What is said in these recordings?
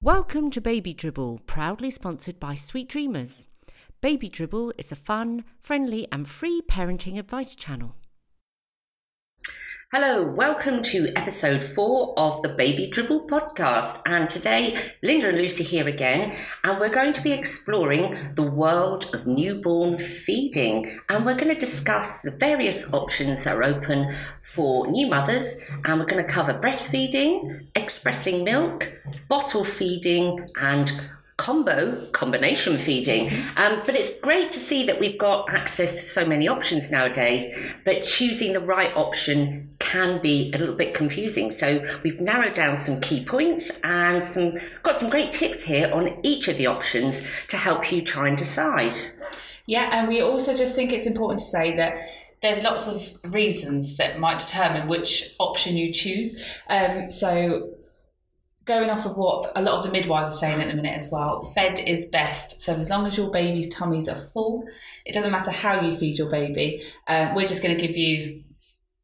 Welcome to Baby Dribble, proudly sponsored by Sweet Dreamers. Baby Dribble is a fun, friendly, and free parenting advice channel. Hello, welcome to episode four of the Baby Dribble podcast. And today, Linda and Lucy here again, and we're going to be exploring the world of newborn feeding. And we're going to discuss the various options that are open for new mothers. And we're going to cover breastfeeding, expressing milk, bottle feeding, and combo combination feeding. Um, but it's great to see that we've got access to so many options nowadays, but choosing the right option can be a little bit confusing. So we've narrowed down some key points and some got some great tips here on each of the options to help you try and decide. Yeah, and we also just think it's important to say that there's lots of reasons that might determine which option you choose. Um, so going off of what a lot of the midwives are saying at the minute as well, fed is best. So as long as your baby's tummies are full, it doesn't matter how you feed your baby. Um, we're just going to give you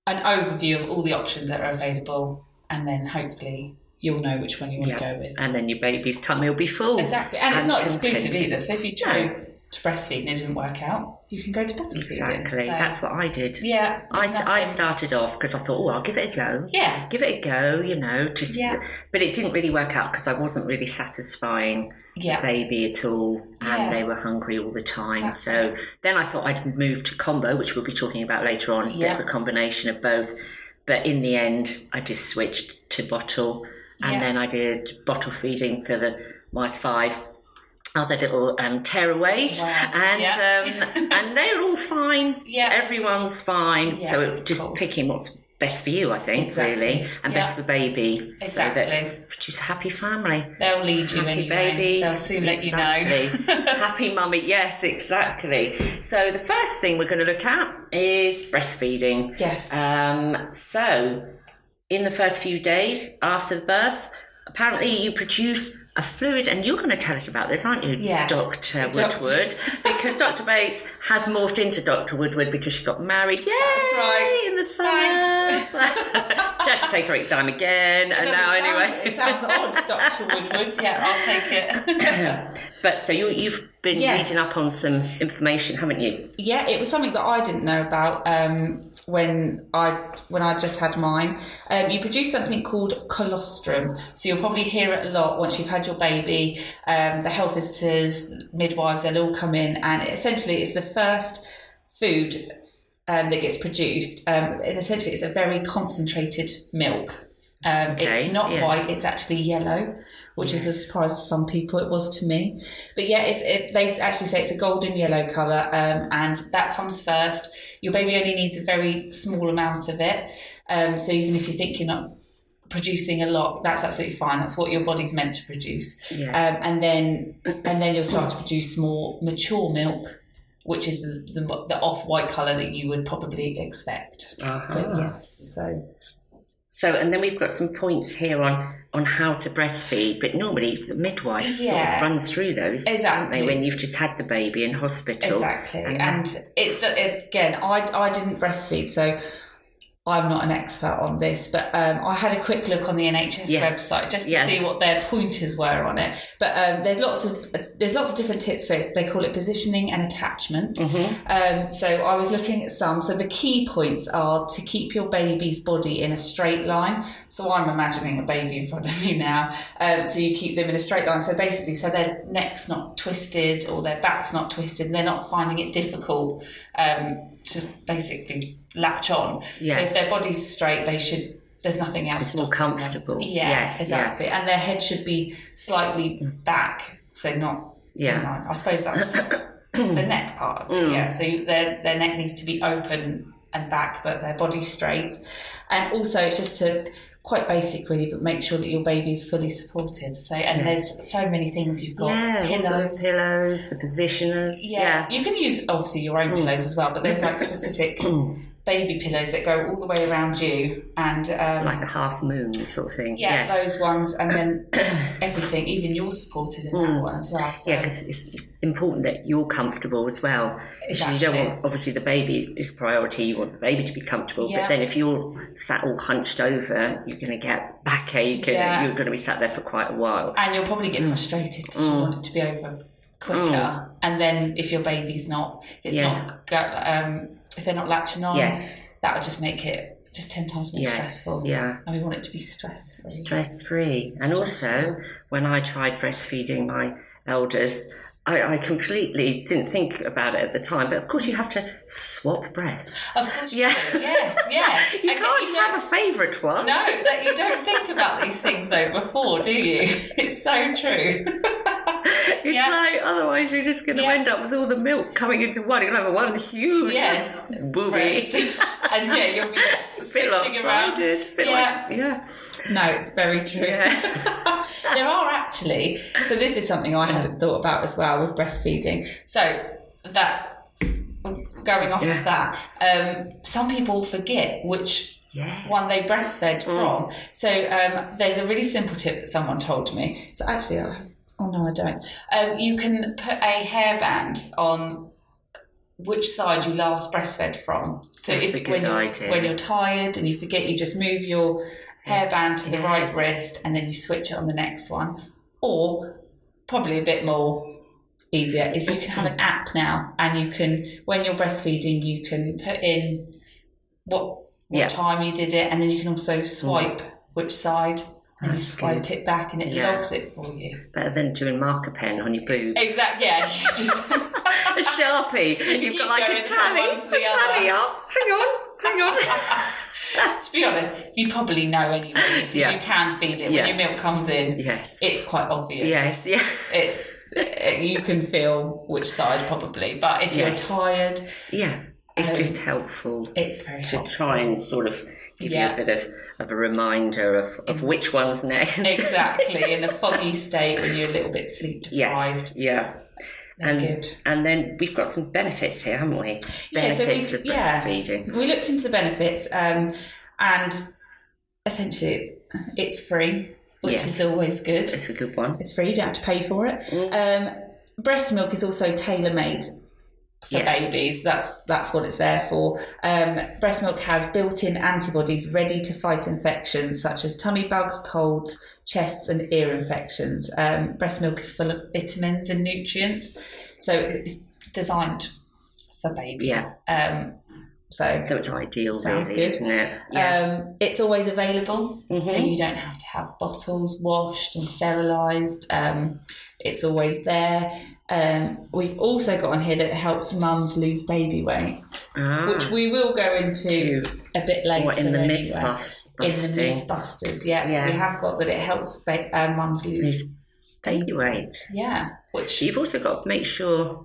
an overview of all the options that are available, and then hopefully you'll know which one you want Yeah. to go with. And then your baby's tummy will be full. Exactly, and it's not exclusive either. So if you chose to breastfeed and it didn't work out, you can go to bottle feeding. Exactly. So, That's what I did. yeah. I, I started off because I thought, oh, I'll give it a go. Yeah. Give it a go, you know, just. Yeah. But it didn't really work out because I wasn't really satisfying Yeah. the baby at all, and Yeah. they were hungry all the time. That's so then I thought I'd move to combo, which we'll be talking about later on. Yeah. A combination of both. But in the end, I just switched to bottle, and Yeah. then I did bottle feeding for the my five other little um, tearaways, Wow. and Yeah. um, and they're all fine. Yeah. everyone's fine. so it's just picking what's best for you, I think, Exactly. really, and best for baby, so Exactly. that produce a happy family. They'll lead you Happy anyway. baby. They'll soon let Exactly. you know. Happy mummy, yes, exactly. So the first thing we're going to look at is breastfeeding. yes. Um, so in the first few days after the birth, apparently you produce a fluid, and you're going to tell us about this, aren't you, Yes. Dr. Woodward? because Dr. Bates has morphed into Dr. Woodward because she got married. Yay! right. In the summer. she had to take her exam again, and now sound- anyway. it sounds odd, Dr. Woodward. Yeah, I'll take it. but so you, you've been Yeah. reading up on some information, haven't you? yeah, it was something that I didn't know about um, when I when I just had mine. Um, you produce something called colostrum, so you'll probably hear it a lot once you've had your baby. Um, the health visitors, midwives, they'll all come in, and essentially it's the first food um, that gets produced. Um, and essentially, it's a very concentrated milk. Um, Okay, it's not yes. white; it's actually yellow, which is a surprise to some people. It was to me, but yeah, it's, it, they actually say it's a golden yellow color, um, and that comes first. Your baby only needs a very small amount of it, um, so even if you think you're not producing a lot, that's absolutely fine. That's what your body's meant to produce, Yes. um, and then and then you'll start to produce more mature milk. Which is the, the, the off white colour that you would probably expect. Uh-huh. But yes, so So, and then we've got some points here on on how to breastfeed, but normally the midwife sort of runs through those, Exactly. they, when you've just had the baby in hospital. Exactly, And and, it's again, I I didn't breastfeed, so I'm not an expert on this, but um, I had a quick look on the NHS Yes. website just to Yes. see what their pointers were on it. But um, there's lots of there's lots of different tips for it. They call it positioning and attachment. Um, so I was looking at some. So the key points are to keep your baby's body in a straight line. So I'm imagining a baby in front of me now. Um, so you keep them in a straight line. So basically, so their neck's not twisted or their back's not twisted. And they're not finding it difficult um, to basically latch on. So Yes. If their body's straight, they should. There's nothing else. It's more comfortable. Yeah, Yes, exactly. And their head should be slightly back, so not. Yeah. you know, I suppose that's the neck part. It. Mm. Yeah, so you- their their neck needs to be open and back, but their body straight. And also, it's just to quite basic, really, but make sure that your baby is fully supported. So, and there's so many things you've got Yeah, all the pillows. pillows, the positioners. Yeah. you can use obviously your own mm. pillows as well, but there's like specific mm. Baby pillows that go all the way around you, and um, like a half moon sort of thing. yeah, yes. those ones, and then everything. Even you're supported in that Mm. one as well. So. Yeah, because it's important that you're comfortable as well. 'Cause You don't want, obviously, the baby is priority. You want the baby to be comfortable. Yeah. But then if you're sat all hunched over, you're going to get backache and Yeah. you're going to be sat there for quite a while. and you'll probably get frustrated because you Mm. want it to be over quicker. And then if your baby's not, it's Yeah. not, um, if they're not latching on, Yes. that would just make it just ten times more Yes. stressful. Yeah. and we want it to be stress free. Stress free. And also, when I tried breastfeeding my elders, I, I completely didn't think about it at the time. But of course, you have to swap breasts. Of course, Yeah. yes, yeah. You And can't don't- have a favourite one. No, that you don't think about these things though before, do you? It's so true. It's Yeah. like otherwise you're just going to Yeah. end up with all the milk coming into one. You're going to have one huge Yes. booby. Breast. and yeah, you'll be bit switching around. lopsided. Bit Yeah. like, yeah. No, it's very true. Yeah. there are actually. So this is something I hadn't thought about as well with breastfeeding. So that going off Yeah. of that, um, some people forget which Yes. one they breastfed Mm. from. So um, there's a really simple tip that someone told me. So actually, I have, oh no, I don't. Um, you can put a hairband on which side you last breastfed from. So That's if when you're, when you're tired and you forget, you just move your hairband to the right Yes. wrist and then you switch it on the next one. Or probably a bit more easier is you can have an app now and you can when you're breastfeeding you can put in what what Yeah. time you did it and then you can also swipe which side and you swipe good. it back and it Yeah. logs it for you. Better than doing marker pen on your boob. Exactly. Yeah. You just a sharpie. You've got like a tally. the a tally other. up. Hang on. Hang on. to be honest, you probably know anyway because Yeah. you can feel it Yeah. when your milk comes in. yes. It's quite obvious. Yes. Yeah. It's uh, you can feel which side probably, but if you're tired, Yeah. It's Um, just helpful it's very to helpful. try and sort of give Yeah. you a bit of, of a reminder of, of which one's next. exactly in a foggy state when you're a little bit sleep deprived. yes. Yeah. They're And, good. and then we've got some benefits here, haven't we? Yeah, so we- Benefits of yeah. breastfeeding. We looked into the benefits, um, and essentially it's free, which Yes. is always good. It's a good one. It's free; you don't have to pay for it. Mm. Um, breast milk is also tailor made for Yes. babies. That's that's what it's there for. Um, breast milk has built-in antibodies ready to fight infections such as tummy bugs, colds, chests, and ear infections. Um, breast milk is full of vitamins and nutrients, so it's designed for babies. Um, so So it's ideal, Sounds really, good. isn't it? Yes. um, it's always available, so Mhm. you don't have to have bottles washed and sterilised. Um, it's always there. Um, we've also got on here that it helps mums lose baby weight, ah, which we will go into a bit later. what in the anyway. myth In the Mythbusters, yeah, we have got that it helps ba- uh, mums lose. baby weight. Yeah, which You've also got to make sure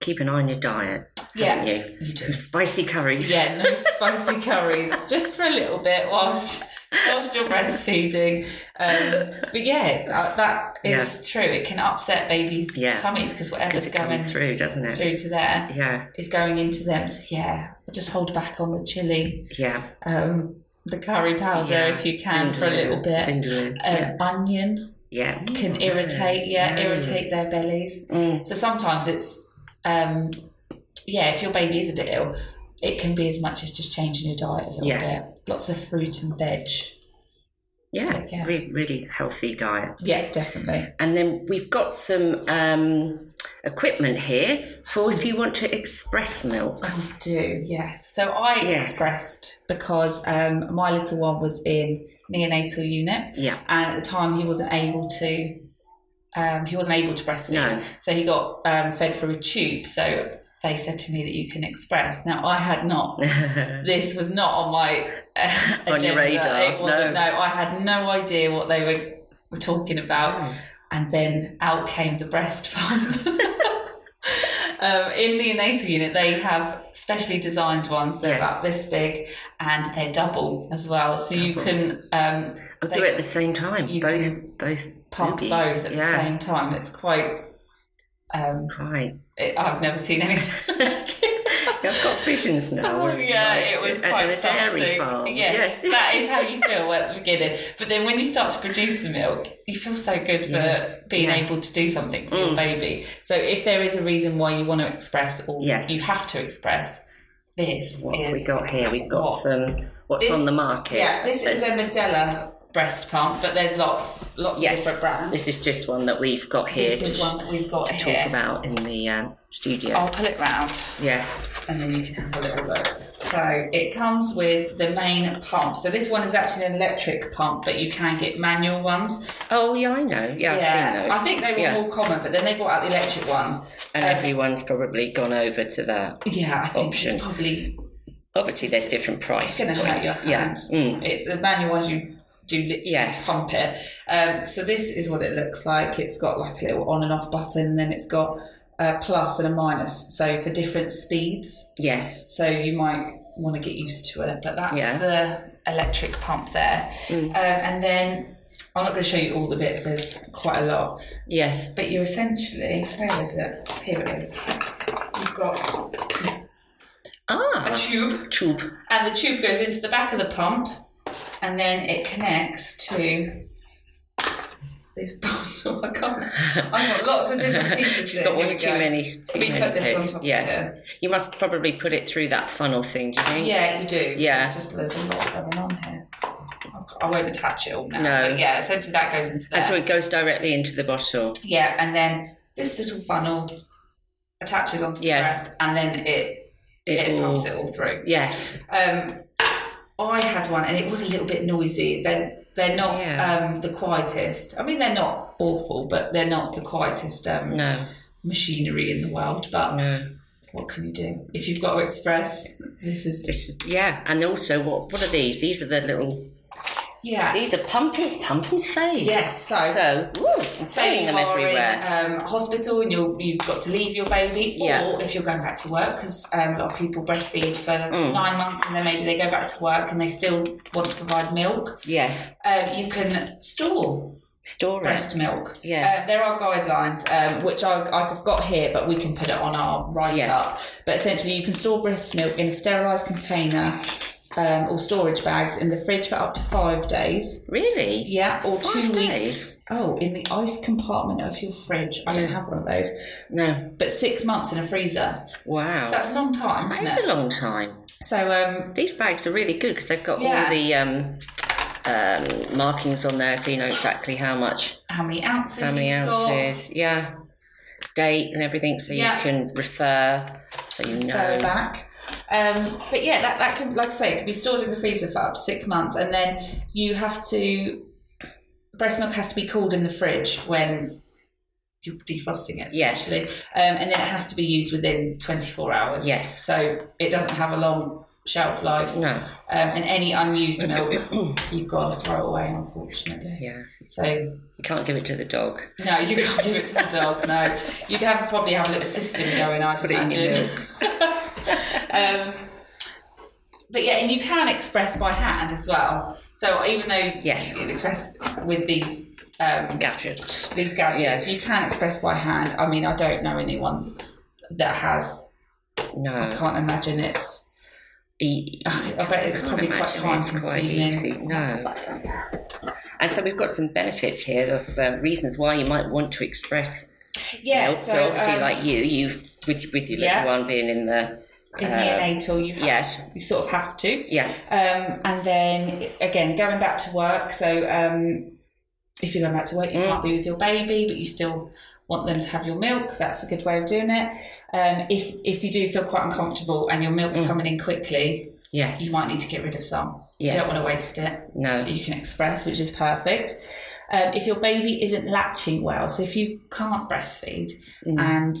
keep an eye on your diet, Yeah. you? you do. Spicy curries. Yeah, no spicy curries, just for a little bit whilst whilst you're breastfeeding. Um, but yeah, that, that is true. It can upset babies' Yeah. tummies because whatever's going through, doesn't it? through to there Yeah, is going into them. So yeah, just hold back on the chili, yeah. um, the curry powder yeah. if you can for a little bit. Vindaloo, Um, yeah. Onion yeah. can Mm, irritate, yeah, mm. irritate their bellies. Mm. So sometimes it's, um, yeah, if your baby is a bit ill, it can be as much as just changing your diet a little Yes. bit. Lots of fruit and veg. Yeah, Yeah. Really, really healthy diet. Yeah, definitely. And then we've got some um, equipment here for if you want to express milk. I do, yes. So I Yes. expressed because um, my little one was in neonatal unit, Yeah. and at the time he wasn't able to. Um, he wasn't able to breastfeed, No. so he got um, fed through a tube. So they said to me that you can express. Now I had not. this was not on my uh, On your radar, It wasn't. no. No. I had no idea what they were were talking about. Oh. And then out came the breast pump. um, in the neonatal unit, they have specially designed ones. They're Yes. about this big, and they're double as well. So you can um, I'll they do it at the same time. you Both, both pump both at yeah. the same time. It's quite. Um, Right. It, I've never seen anything. like. I've got visions now. Oh yeah, like, it was quite at a dairy farm. Yes, that is how you feel at the beginning. But then when you start to produce the milk, you feel so good for Yes, being yeah. able to do something for Mm. your baby. So if there is a reason why you want to express or Yes. you have to express, this What have we got here? We've got what? some. What's This- on the market? Yeah, this is a Medela breast pump, but there's lots, lots Yes. of different brands. This is just one that we've got here This is one that we've got to here. talk about in the um, studio. I'll pull it round. Yes. and then you can have a little look. So it comes with the main pump. So this one is actually an electric pump, but you can get manual ones. Oh yeah, I know. Yeah, I've seen those. I think they were yeah. more common, but then they brought out the electric ones. and um, everyone's probably gone over to that. Yeah, I think Option. it's probably Obviously, there's different price. it's going to hurt your Yeah. Mm. It, the manual ones you do literally Yes. pump it. Um, so this is what it looks like. It's got like a little on and off button, and then it's got a plus and a minus. So for different speeds. Yes. so you might want to get used to it. But that's Yeah. the electric pump there, Mm. um, and then I'm not going to show you all the bits. There's quite a lot, Yes. but you essentially where is it? Here it is. You've got Ah. a tube, Tube. and the tube goes into the back of the pump, and then it connects to. This bottle, I can't. I've got lots of different pieces here. Got one too go. many. Too me many put this on top of Yes. You must probably put it through that funnel thing. Do you think? Yeah, you do. Yeah. It's just there's a lot going on here. I won't attach it all now. No. But yeah, essentially that goes into there. And so it goes directly into the bottle. yeah, and then this little funnel attaches onto the Yes. breast and then it it, all- pumps it all through. Yes. Um, I had one and it was a little bit noisy. They're they're not Yeah. um, the quietest. I mean, they're not awful, but they're not the quietest um, No. machinery in the world. But No. what can you do if you've got to express? This is This is yeah. And also, what what are these? These are the little. Yeah. These are pump and pump and save. Yes, so So, woo, I'm you them everywhere. in um, hospital and you're, you've got to leave your baby, Yeah. or if you're going back to work, because um, a lot of people breastfeed for Mm. nine months and then maybe they go back to work and they still want to provide milk, yes. um, you can store Store breast milk. Yes. Uh, there are guidelines, um, which I, I've got here, but we can put it on our write Yes. up. But essentially, you can store breast milk in a sterilised container. Um, or storage bags in the fridge for up to five days. Really? Yeah, or Five two days? weeks. Oh, in the ice compartment of your fridge. I don't have one of those. No. But six months in a freezer. Wow. That's a long time, That isn't is it? a long time. So, um, These bags are really good because they've got Yeah. all the um, um, markings on there, so you know exactly how much, how many ounces? how many you've got, ounces. Yeah. Date and everything, so Yeah. you can refer, so you know. Back. Um, but yeah, that, that can, like I say, it can be stored in the freezer for up to six months, and then you have to. Breast milk has to be cooled in the fridge when you're defrosting it, Yes. especially, um, and then it has to be used within 24 hours. Yes. So it doesn't have a long shelf life. No. Um, and any unused milk, you've got to throw away, unfortunately. Yeah. So You can't give it to the dog. no, you can't give it to the dog. No, you'd have probably have a little system going. I'd Put it in your imagine. um, but yeah, and you can express by hand as well. So even though Yes. you can express with these um, Gadgets. these gadgets, Yes. you can express by hand. I mean, I don't know anyone that has. No, I can't imagine it's. I bet it's probably quite time consuming. easy. No. And so we've got some benefits here of uh, reasons why you might want to express Yeah, milk. so, So, obviously, um, like you, you with with your Yeah. little one being in the in neonatal, you have, yes, you sort of have to. yeah, Um, and then again, going back to work. So um, if you're going back to work, you Mm. can't be with your baby, but you still want them to have your milk. That's a good way of doing it. Um, if if you do feel quite uncomfortable and your milk's Mm. coming in quickly, yes, you might need to get rid of some. Yes. You don't want to waste it. No. So you can express, which is perfect. Um, if your baby isn't latching well, so if you can't breastfeed Mm. and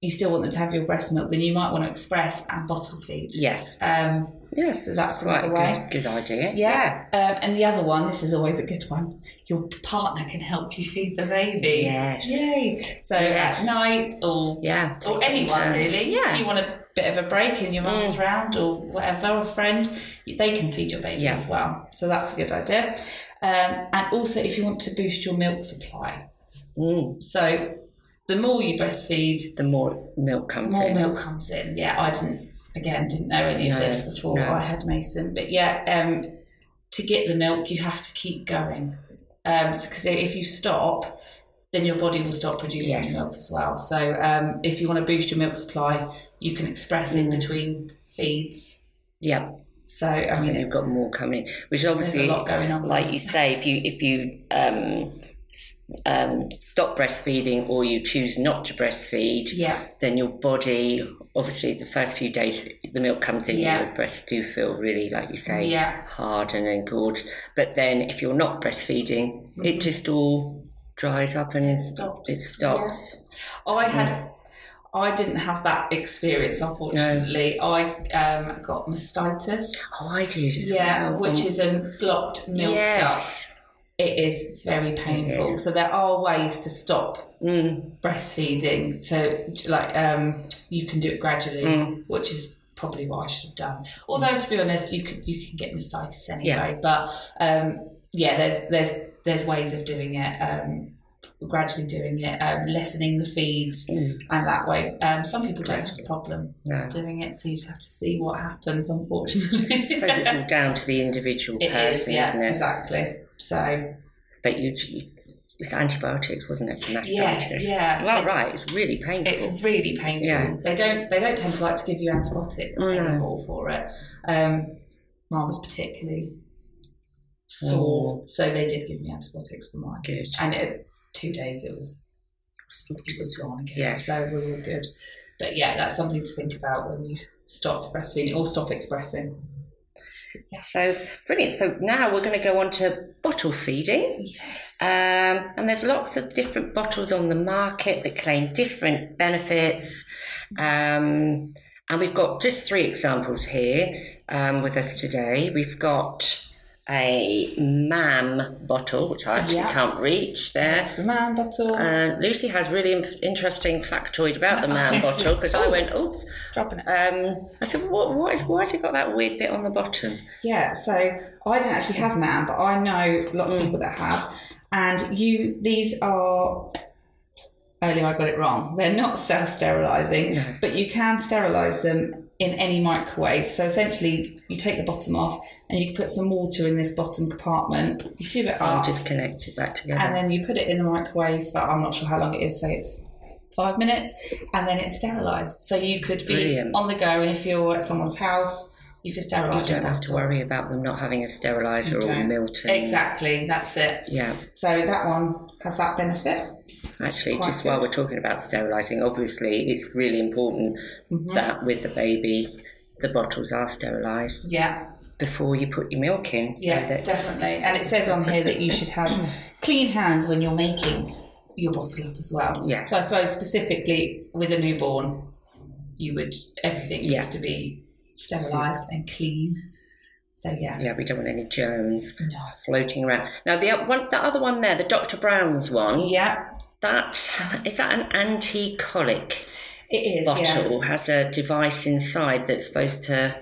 you still want them to have your breast milk, then you might want to express and bottle feed. yes, Um, yes. so that's Quite another a way. good, good idea. Yeah. Um, and the other one, this is always a good one. Your partner can help you feed the baby. Yes. Yay. So Yes. at night or yeah, or anyone really. Yeah, If you want a bit of a break and your mum's round or whatever, or a friend, they can feed your baby Yeah. as well. So that's a good idea. Um, and also if you want to boost your milk supply. Mm. So the more you breastfeed, the more milk comes more in. milk comes in. Yeah, I didn't again, didn't know any of this before no. I had Mason. But yeah, um, to get the milk, you have to keep going. Because if you stop, then your body will stop producing Yes. milk as well. So um, if you want to boost your milk supply, you can express in Mm. between feeds. Yeah, So I I mean, you've got more coming, which there's obviously, a lot going on. like you say, if you if you um, um, stop breastfeeding or you choose not to breastfeed, yeah, then your body, obviously, the first few days the milk comes in, Yeah. your breasts do feel really, like you say, yeah, hard and engorged. But then if you're not breastfeeding, it just all dries up and Mm-hmm. stops. It stops. I had. I didn't have that experience, unfortunately. No. I um, got mastitis. Oh, I did as Yeah, well. which is a blocked milk duct. It is very painful. is. So there are ways to stop Mm, breastfeeding. So like um, you can do it gradually, Mm. which is probably what I should have done. Although to be honest, you can you can get mastitis anyway. Yeah. But um, yeah, there's there's there's ways of doing it. Um, gradually doing it, um, lessening the feeds, Mm. and that way, um, some people don't have a problem no. doing it. So you just have to see what happens. Unfortunately, I suppose it's all down to the individual It is, person, yeah, isn't it? exactly. So But you, you it's antibiotics, wasn't it? Yes, yeah, Well, It- right. It's really painful. It's really painful. Yeah. They don't they don't tend to like to give you antibiotics no. anymore for it. Um, mine was particularly sore, so they did give me antibiotics for mine. good. And it, two days it was it was gone again. Yes. So we were good. But yeah, that's something to think about when you stop breastfeeding or stop expressing. So brilliant. So now we're going to go on to bottle feeding. Yes. Um, and there's lots of different bottles on the market that claim different benefits. Um, and we've got just three examples here um, with us today. We've got a MAM bottle, which I actually Yeah. can't reach there. That's the MAM bottle. Uh, Lucy has really inf- interesting factoid about the MAM bottle because I went, oops. Dropping it. Um, I said, what, what is, why has it got that weird bit on the bottom? Yeah, so I didn't actually have MAM, but I know lots of people that have. And you, these are. Earlier, I got it wrong. They're not self-sterilizing, No. but you can sterilize them in any microwave. So essentially, you take the bottom off, and you can put some water in this bottom compartment. You tube it I'll up, just connect it back together. and then you put it in the microwave for I'm not sure how long it is. Say it's five minutes, and then it's sterilized. So you could be Brilliant. on the go, and if you're at someone's house, you can sterilize your don't have to worry about them not having a sterilizer or. Milton. Exactly, that's it. Yeah, So that one has that benefit. actually, Quite just good. while we're talking about sterilising, obviously it's really important Mhm. that with the baby, the bottles are sterilised Yeah, before you put your milk in. yeah, that- definitely. And it says on here that you should have clean hands when you're making your bottle up as well. Yes. So I suppose specifically with a newborn, you would everything Yeah. needs to be sterilised and clean. So yeah. yeah, we don't want any germs No. floating around. Now the one, the other one there, the Dr. Brown's one, Yeah, that is that an anti-colic it is. Yeah. bottle has a device inside that's supposed to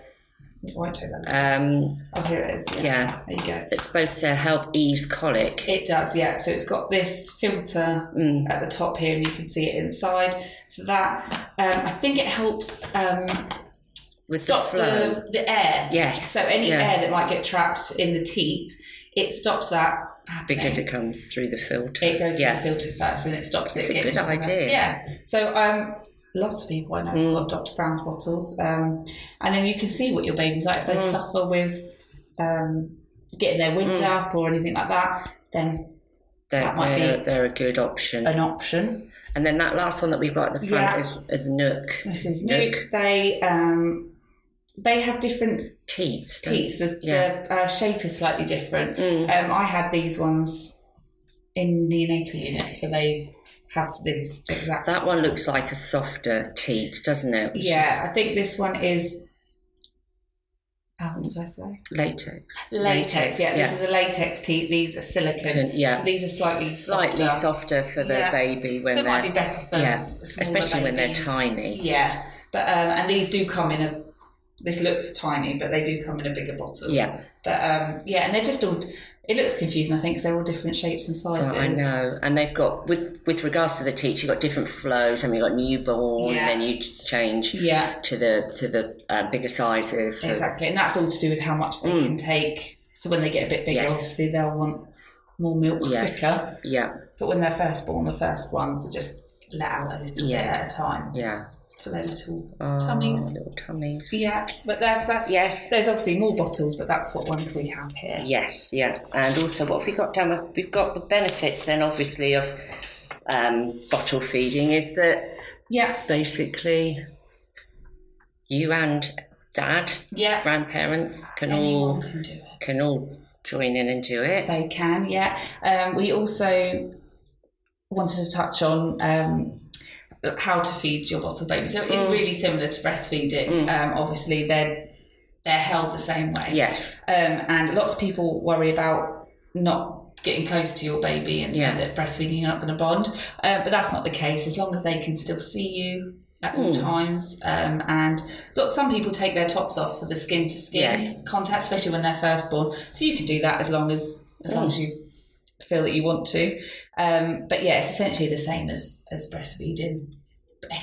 It won't take that um, Oh, here it is. Yeah. yeah, There you go. it's supposed to help ease colic. It does, yeah. So it's got this filter Mm. at the top here, and you can see it inside. So that um, I think it helps um, stop the the, the air. Yes. So any Yeah. air that might get trapped in the teat, it stops that happening. because it comes through the filter. it goes yeah. through the filter first, and it stops That's it a good the- idea. yeah. So um, lots of people I know Mm. have got Dr. Brown's bottles, um, and then you can see what your baby's like if they Mm. suffer with um, getting their wind Mm. up or anything like that. Then They're, that might they're, be- they're a good option. an option. And then that last one that we've got at the front Yeah. is, is NUK. This is NUK. Nuke. They um, they have different Teats. teats. The, Yeah. the uh, shape is slightly different. Mm. Um, I had these ones in the neonatal unit, so they have this exact. That one looks like a softer teat, doesn't it? Which Yeah, I think this one is. Oh, what did I say? is Latex. Latex. Yeah, this is a latex teat. These are silicone. Yeah. So these are slightly Slightly softer. softer for the Yeah. baby when so it they're might be better for yeah, especially when they're tiny. Yeah, but um, and these do come in a this looks tiny, but they do come in a bigger bottle. Yeah. But um, yeah, and they're just all. It looks confusing, I think, because they're all different shapes and sizes. I know, and they've got with with regards to the teats, you've got different flows. I mean, you've got newborn, Yeah. and then you change Yeah, to the to the uh, bigger sizes. So- exactly, and that's all to do with how much they can take. So when they get a bit bigger, Mm. Yes. obviously they'll want more milk Yes. quicker. Yeah. But when they're first born, the first ones are just let out a little bit at a time Yeah. For their little Oh, tummies. Little tummies. Yeah, but that's that's Yes. There's obviously more bottles, but that's what ones we have here. Yes, yeah. And also, what have we got down? We've got the benefits then, obviously, of um, bottle feeding is that Yeah, basically you and dad, yeah. grandparents can Anyone all can can all join in and do it. They can, yeah. Um, we also wanted to touch on um, how to feed your bottle baby. So it's Mm. really similar to breastfeeding. Um, obviously, they're they're held the same way. Yes, Um, and lots of people worry about not getting close to your baby and, Yeah. and that breastfeeding you're not going to bond. Uh, but that's not the case. As long as they can still see you at all Mm. times. Um, and so some people take their tops off for the skin to skin contact, especially when they're first born. So you can do that as long as as long Mm. as you feel that you want to. Um, but yeah, it's essentially the same as as breastfeeding.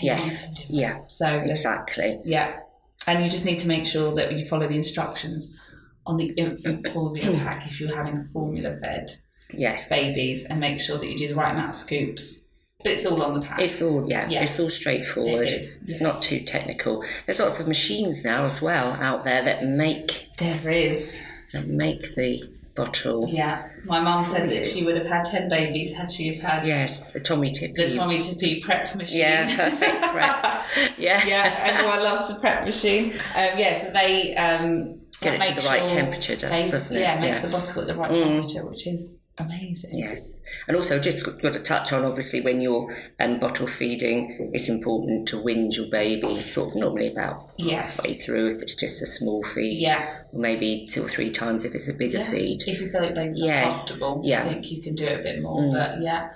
Yes, yeah, So exactly. yeah. And you just need to make sure that you follow the instructions on the infant formula pack if you're having formula fed Yes, babies and make sure that you do the right amount of scoops. But it's all on the pack. it's all yeah, Yeah. it's all straightforward. It is, It's yes. not too technical. There's lots of machines now as well out there that make there is. that make the bottle. Yeah. My mum said that she would have had 10 babies had she have had Yes, the Tommee Tippee. the Tommee Tippee prep machine. Yeah, perfect prep. Yeah, yeah, everyone loves the prep machine. Um, yeah, so they um, Get it to the right sure temperature, they- doesn't it? Yeah, makes Yeah. Mm. the bottle at the right temperature, which is amazing. Yes, and also just got to touch on obviously when you're um, bottle feeding, it's important to wind your baby sort of normally about Yes. halfway through if it's just a small feed, Yeah. or maybe two or three times if it's a bigger Yeah. feed. If you feel like baby's Yes, comfortable, yeah. I think you can do it a bit more. Mm. But yeah,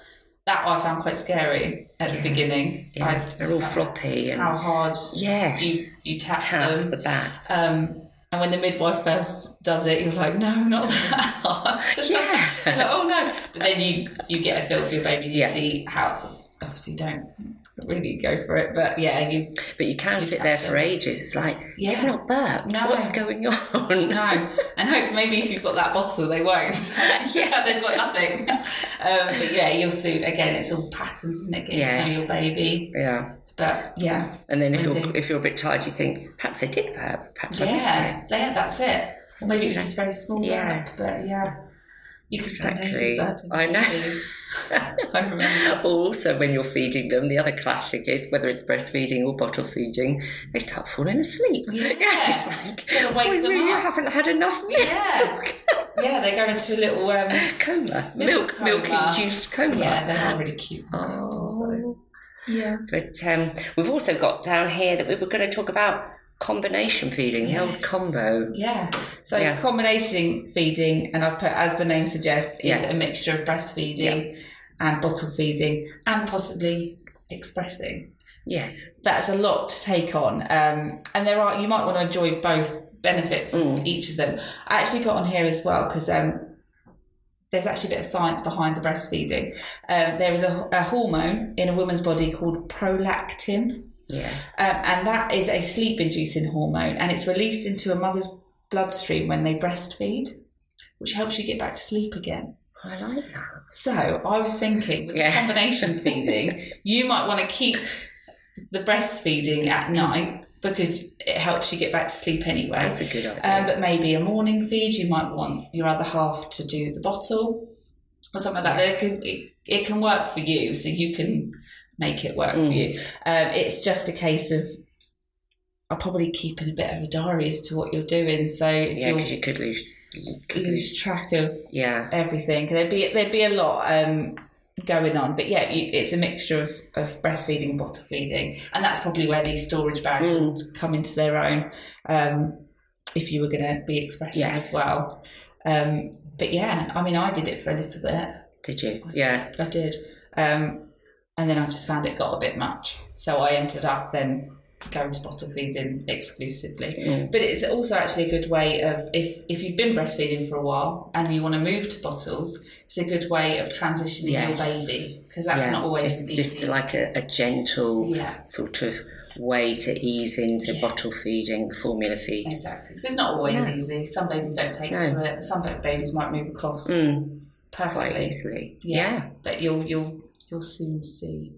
that I found quite scary at the beginning. Yeah, I they're all like, floppy and How hard yes, you you tap, tap them. the back. Um, and when the midwife first does it, you're like, no, not that hard. Yeah. Like, oh no! But then you you get a feel for your baby. and You Yeah. see how obviously don't really go for it, but yeah, you But you can You sit there for them. ages. It's like Yeah. you've not burped. No. What's going on? No, and hope maybe if you've got that bottle, they won't. yeah, they've got nothing. Um, but yeah, you'll see. Again, it's all patterns, isn't it? Getting to know your baby. Yeah. But yeah, And then if you're Indeed. if you're a bit tired, you think perhaps they did burp. Perhaps I missed yeah, it. yeah, that's it. Or maybe it was just very small. Yeah. burp, but yeah, you can spend ages Exactly. burping. I know. I remember. Also, when you're feeding them, the other classic is whether it's breastfeeding or bottle feeding, they start falling asleep. Yeah. it's like, Gotta wake "Oh, them you up." haven't had enough milk. Yeah. Yeah, they go into a little um, coma, Milk milk, milk coma. induced coma. yeah, they're really cute. Oh. Yeah. But um, we've also got down here that we were going to talk about combination feeding, old combo. Yeah. So Yeah. combination feeding, and I've put as the name suggests, is Yeah. a mixture of breastfeeding and bottle feeding, and possibly expressing. Yes. That's a lot to take on, um, and there are you might want to enjoy both benefits of Mm. each of them. I actually put on here as well because. Um, there's actually a bit of science behind the breastfeeding. Um, there is a, a hormone in a woman's body called prolactin, Yeah. um, and that is a sleep inducing hormone, and it's released into a mother's bloodstream when they breastfeed, which helps you get back to sleep again. I like that. So I was thinking with Yeah. combination feeding, you might want to keep the breastfeeding at night because it helps you get back to sleep anyway. That's a good idea. Um, but maybe a morning feed, you might want your other half to do the bottle or something like that. It can, it, it can work for you, so you can make it work for Mm. you. Um, it's just a case of I'll probably keeping a bit of a diary as to what you're doing. So if yeah, you because you could lose. You could lose. lose track of Yeah. everything, there'd be there'd be a lot um, going on. But yeah, you, it's a mixture of, of breastfeeding and bottle feeding, and that's probably where these storage bags Mm. will come into their own. Um, if you were going to be expressing Yes. as well. Um, but yeah, I mean, I did it for a little bit. Did you? Yeah. I did, um, and then I just found it got a bit much. So I ended up then going to bottle feeding exclusively. Mm. But it's also actually a good way of if if you've been breastfeeding for a while and you want to move to bottles, it's a good way of transitioning your baby because that's Yeah, not always just, easy. just like a, a gentle Yeah. sort of way to ease into Yes. bottle feeding, formula feed. Exactly. So it's not always Yeah. easy. Some babies don't take No. to it. Some babies might move across Mm, quite perfectly. easily. Yeah. yeah. But you'll you'll you'll soon see.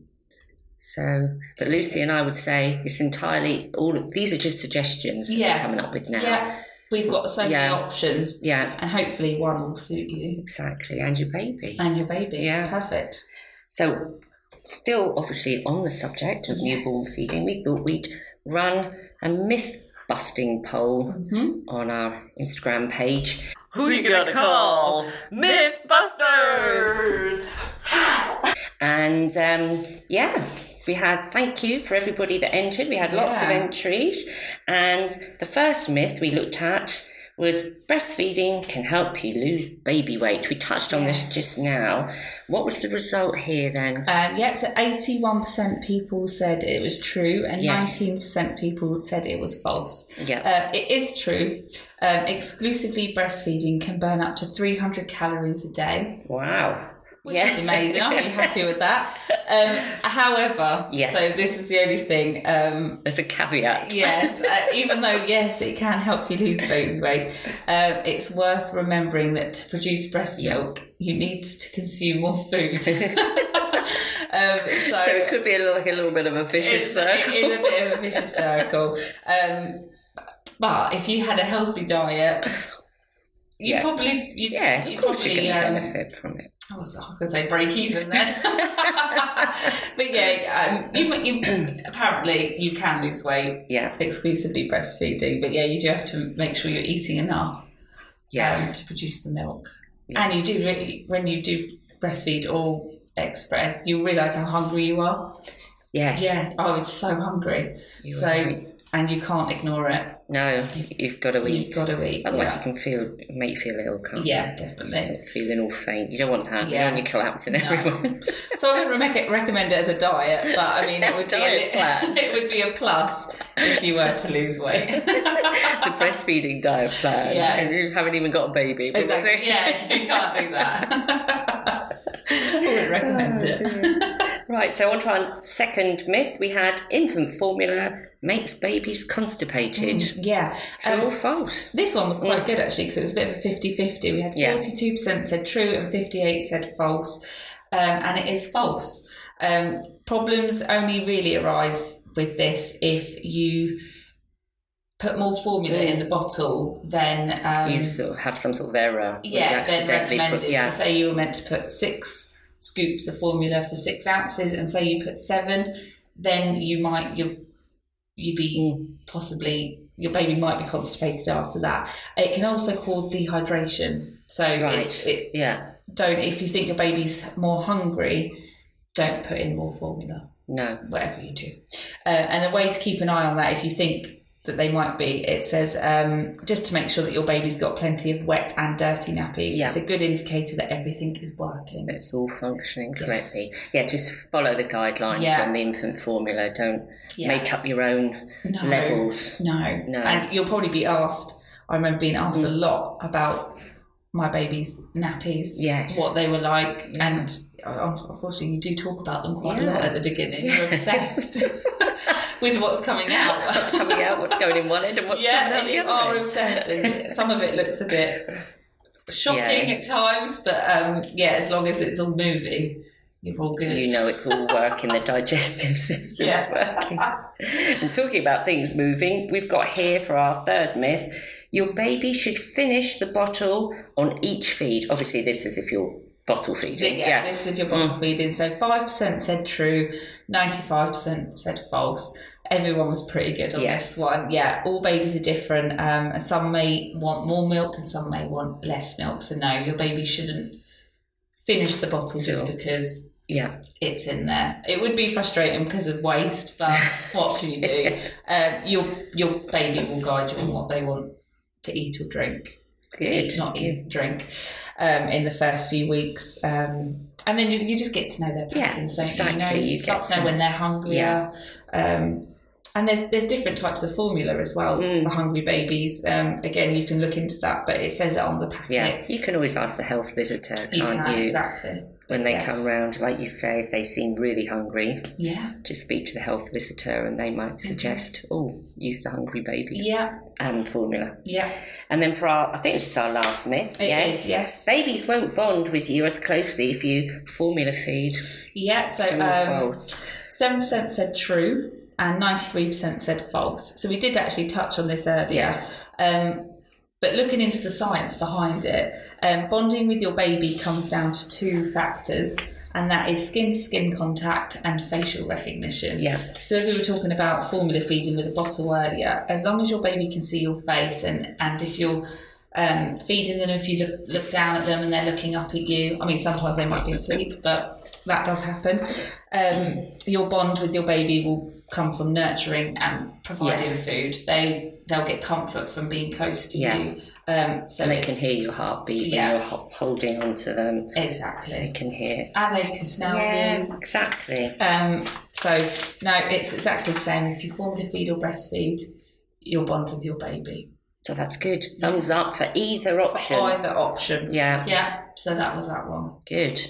So, but Lucy and I would say it's entirely all. Of, these are just suggestions that Yeah. we're coming up with now. Yeah. We've got so Yeah. many options. Yeah, And hopefully one will suit you exactly. And your baby. and your baby. Yeah. Perfect. So, still obviously on the subject of Yes. newborn feeding, we thought we'd run a myth busting poll hmm on our Instagram page. Who are you gonna call? Mythbusters! And um, yeah, we had thank you for everybody that entered. We had lots of entries. And the first myth we looked at was breastfeeding can help you lose baby weight. We touched on Yes. this just now. What was the result here then? Uh, yep, so 81% people said it was true and Yes. 19% people said it was false. Yeah. Uh, it is true. Um, exclusively breastfeeding can burn up to 300 calories a day, wow. Which Yeah. is amazing. I'm really happy with that. Um, however, Yes. so this was the only thing. Um, There's a caveat. yes, uh, even though, yes, it can help you lose baby weight, um, it's worth remembering that to produce breast milk, you need to consume more food. um, so, So it could be a little, like a little bit of a vicious circle. It is a bit of a vicious circle. Um, but if you had a healthy diet, you Yeah. probably, you yeah, you of course probably, you're going to um, benefit from it. I was, I was going to say break even then. but yeah, um, you, you apparently you can lose weight Yeah. exclusively breastfeeding. But yeah, you do have to make sure you're eating enough um, to produce the milk. Yeah. And you do really, when you do breastfeed or express, you realise how hungry you are. yes. Yeah, I was so hungry. You so. And you can't ignore it. no, you've got to eat. You've got to eat. Otherwise, yeah. you can feel make you feel ill, can't you? Yeah, definitely. Sort feeling all faint. You don't want that. Yeah. You're collapsing No. everyone. So I wouldn't rec- recommend it as a diet, but I mean, it would be a, plan. it would be a plus if you were to lose weight. the breastfeeding diet plan. Yeah. You haven't even got a baby. exactly. Yeah, you can't do that. I wouldn't recommend Oh, it. Right, so on to our second myth. We had infant formula makes babies constipated. Yeah. True Um, or false? This one was quite good actually because it was a bit of a 50 50. We had 42% said true and 58 said false. Um, and it is false. Um, problems only really arise with this if you put more formula in the bottle than. Um, you sort of have some sort of error. yeah, then put- recommended. yeah. So say you were meant to put six scoops of formula for six ounces, and say you put seven, then you might you you be Mm. possibly your baby might be constipated after that. It can also cause dehydration. So Right. it yeah. don't if you think your baby's more hungry, don't put in more formula No. whatever you do. Uh, and a way to keep an eye on that, if you think that they might be, it says um, just to make sure that your baby's got plenty of wet and dirty nappies. Yeah. It's a good indicator that everything is working. It's all functioning Yes. correctly. Yeah, just follow the guidelines Yeah. on the infant formula. Don't Yeah. make up your own No. levels. No. No. And you'll probably be asked, I remember being asked a lot about my baby's nappies, Yes. what they were like, and unfortunately, you do talk about them quite a lot at the beginning. You're obsessed with what's coming out. What's coming out, what's going in one end, and what's coming yeah, out the you other are end. obsessed. And some of it looks a bit shocking Yeah. at times, but um, yeah, as long as it's all moving, you're all good. You know it's all working, the digestive system's Yeah. working. And talking about things moving, we've got here for our third myth your baby should finish the bottle on each feed. Obviously, this is if you're bottle feeding. yeah, this is if you're bottle Mm. feeding. So five percent said true, ninety-five percent said false. Everyone was pretty good on Yes. this one. Yeah, all babies are different. Um, some may want more milk and some may want less milk. So no, your baby shouldn't finish the bottle just because Yeah. it's in there. It would be frustrating because of waste, but what can you do? Um, your your baby will guide you on what they want to eat or drink. Good. Eat, not eat, drink. Um, in the first few weeks, um, and then you, you just get to know their Yeah, patterns, don't exactly. you? Know, You you start to know when they're hungrier. Um, and there's there's different types of formula as well Mm. for hungry babies. Um, again, you can look into that, but it says it on the Yeah, packet. you can always ask the health visitor, can't You you? exactly When they Yes. come round, like you say, if they seem really hungry, Yeah, just speak to the health visitor and they might suggest, oh, use the hungry baby Mm-hmm. yeah, and formula. yeah. And then for our, I think this is our last myth. It yes, is, yes. Babies won't bond with you as closely if you formula feed. Yeah, so um, seven percent said true, and ninety-three percent said false. So we did actually touch on this earlier. Yes. Um, but looking into the science behind it, um, bonding with your baby comes down to two factors, and that is skin-to-skin contact and facial recognition. Yeah. So as we were talking about formula feeding with a bottle earlier, as long as your baby can see your face, and and if you're um, feeding them, if you look look down at them and they're looking up at you, I mean sometimes they might be asleep, but that does happen. Um, your bond with your baby will come from nurturing and providing Yes. food. They they'll get comfort from being close to Yeah. you. Um, so And they can hear your heartbeat Yeah. when you're ho- holding onto them. Exactly, they can hear. and they can smell you. exactly. Um, so no, it's exactly the same. If you formula feed or breastfeed, you'll bond with your baby. So that's good. Thumbs up for either option. For either option. Yeah, Yeah. So that was that one. good.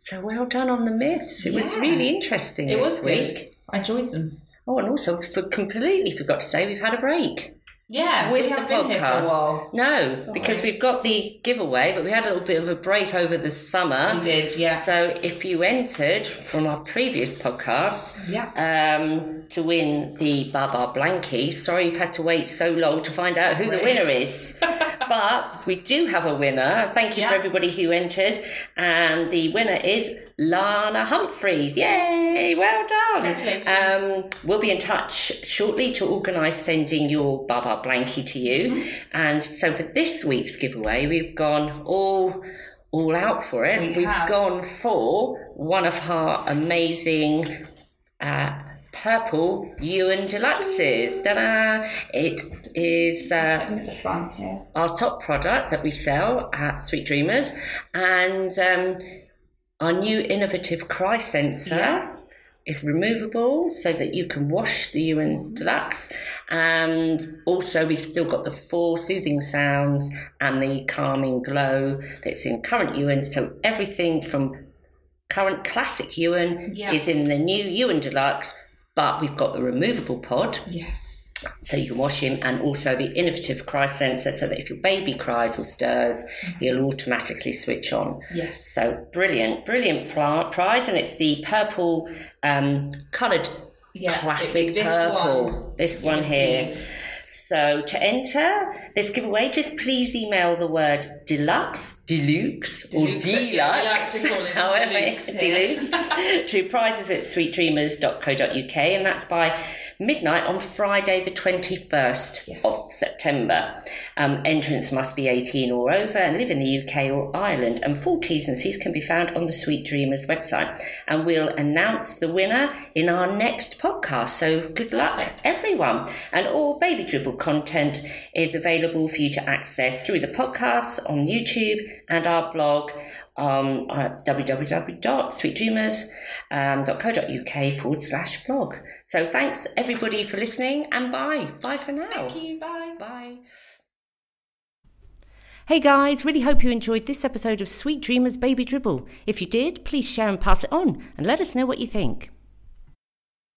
So well done on the myths. It was really interesting. It this was week. good. I enjoyed them. Oh, and also for completely forgot to say we've had a break. Yeah, With we the haven't been here for a podcast. while. No, Sorry. because we've got the giveaway, but we had a little bit of a break over the summer. We did, yeah. So if you entered from our previous podcast Yeah. um, to win the Baba Blankie, sorry you've had to wait so long to find out who the winner is. but we do have a winner. Thank you for everybody who entered. And the winner is Lana Humphreys. Yay! Well done. Um, we'll be in touch shortly to organise sending your Baba Blankie to you. Mm-hmm. And so for this week's giveaway, we've gone all all out for it. We We've have. gone for one of our amazing uh, purple Ewan Deluxes. Ta-da! It is uh, at the front here. our top product that we sell at Sweet Dreamers, and um, our new innovative cry sensor Yeah. is removable so that you can wash the Ewan Deluxe, and also we've still got the four soothing sounds and the calming glow that's in current Ewan. So everything from current classic Ewan Yeah. is in the new Ewan Deluxe. But we've got the removable pod, Yes. so you can wash him, and also the innovative cry sensor, so that if your baby cries or stirs, he'll automatically switch on. Yes. So brilliant, brilliant prize, and it's the purple um, coloured Yeah. classic this purple. one This one here. So to enter this giveaway, just please email the word deluxe, deluxe, or Deluxe, like to deluxe, call it however, deluxe deluxe, to prizes at sweetdreamers.co.uk, and that's by midnight on Friday, the 21st Yes. of September. Um, entrants must be 18 or over and live in the UK or Ireland, and full T's and C's can be found on the Sweet Dreamers website. And we'll announce the winner in our next podcast. So good luck, Perfect. everyone. And all Baby Dribble content is available for you to access through the podcasts on YouTube and our blog um, at www.sweetdreamers.co.uk forward slash blog. So thanks everybody for listening and bye. Bye for now. Thank you. Bye. Bye. Hey guys, really hope you enjoyed this episode of Sweet Dreamers Baby Dribble. If you did, please share and pass it on and let us know what you think.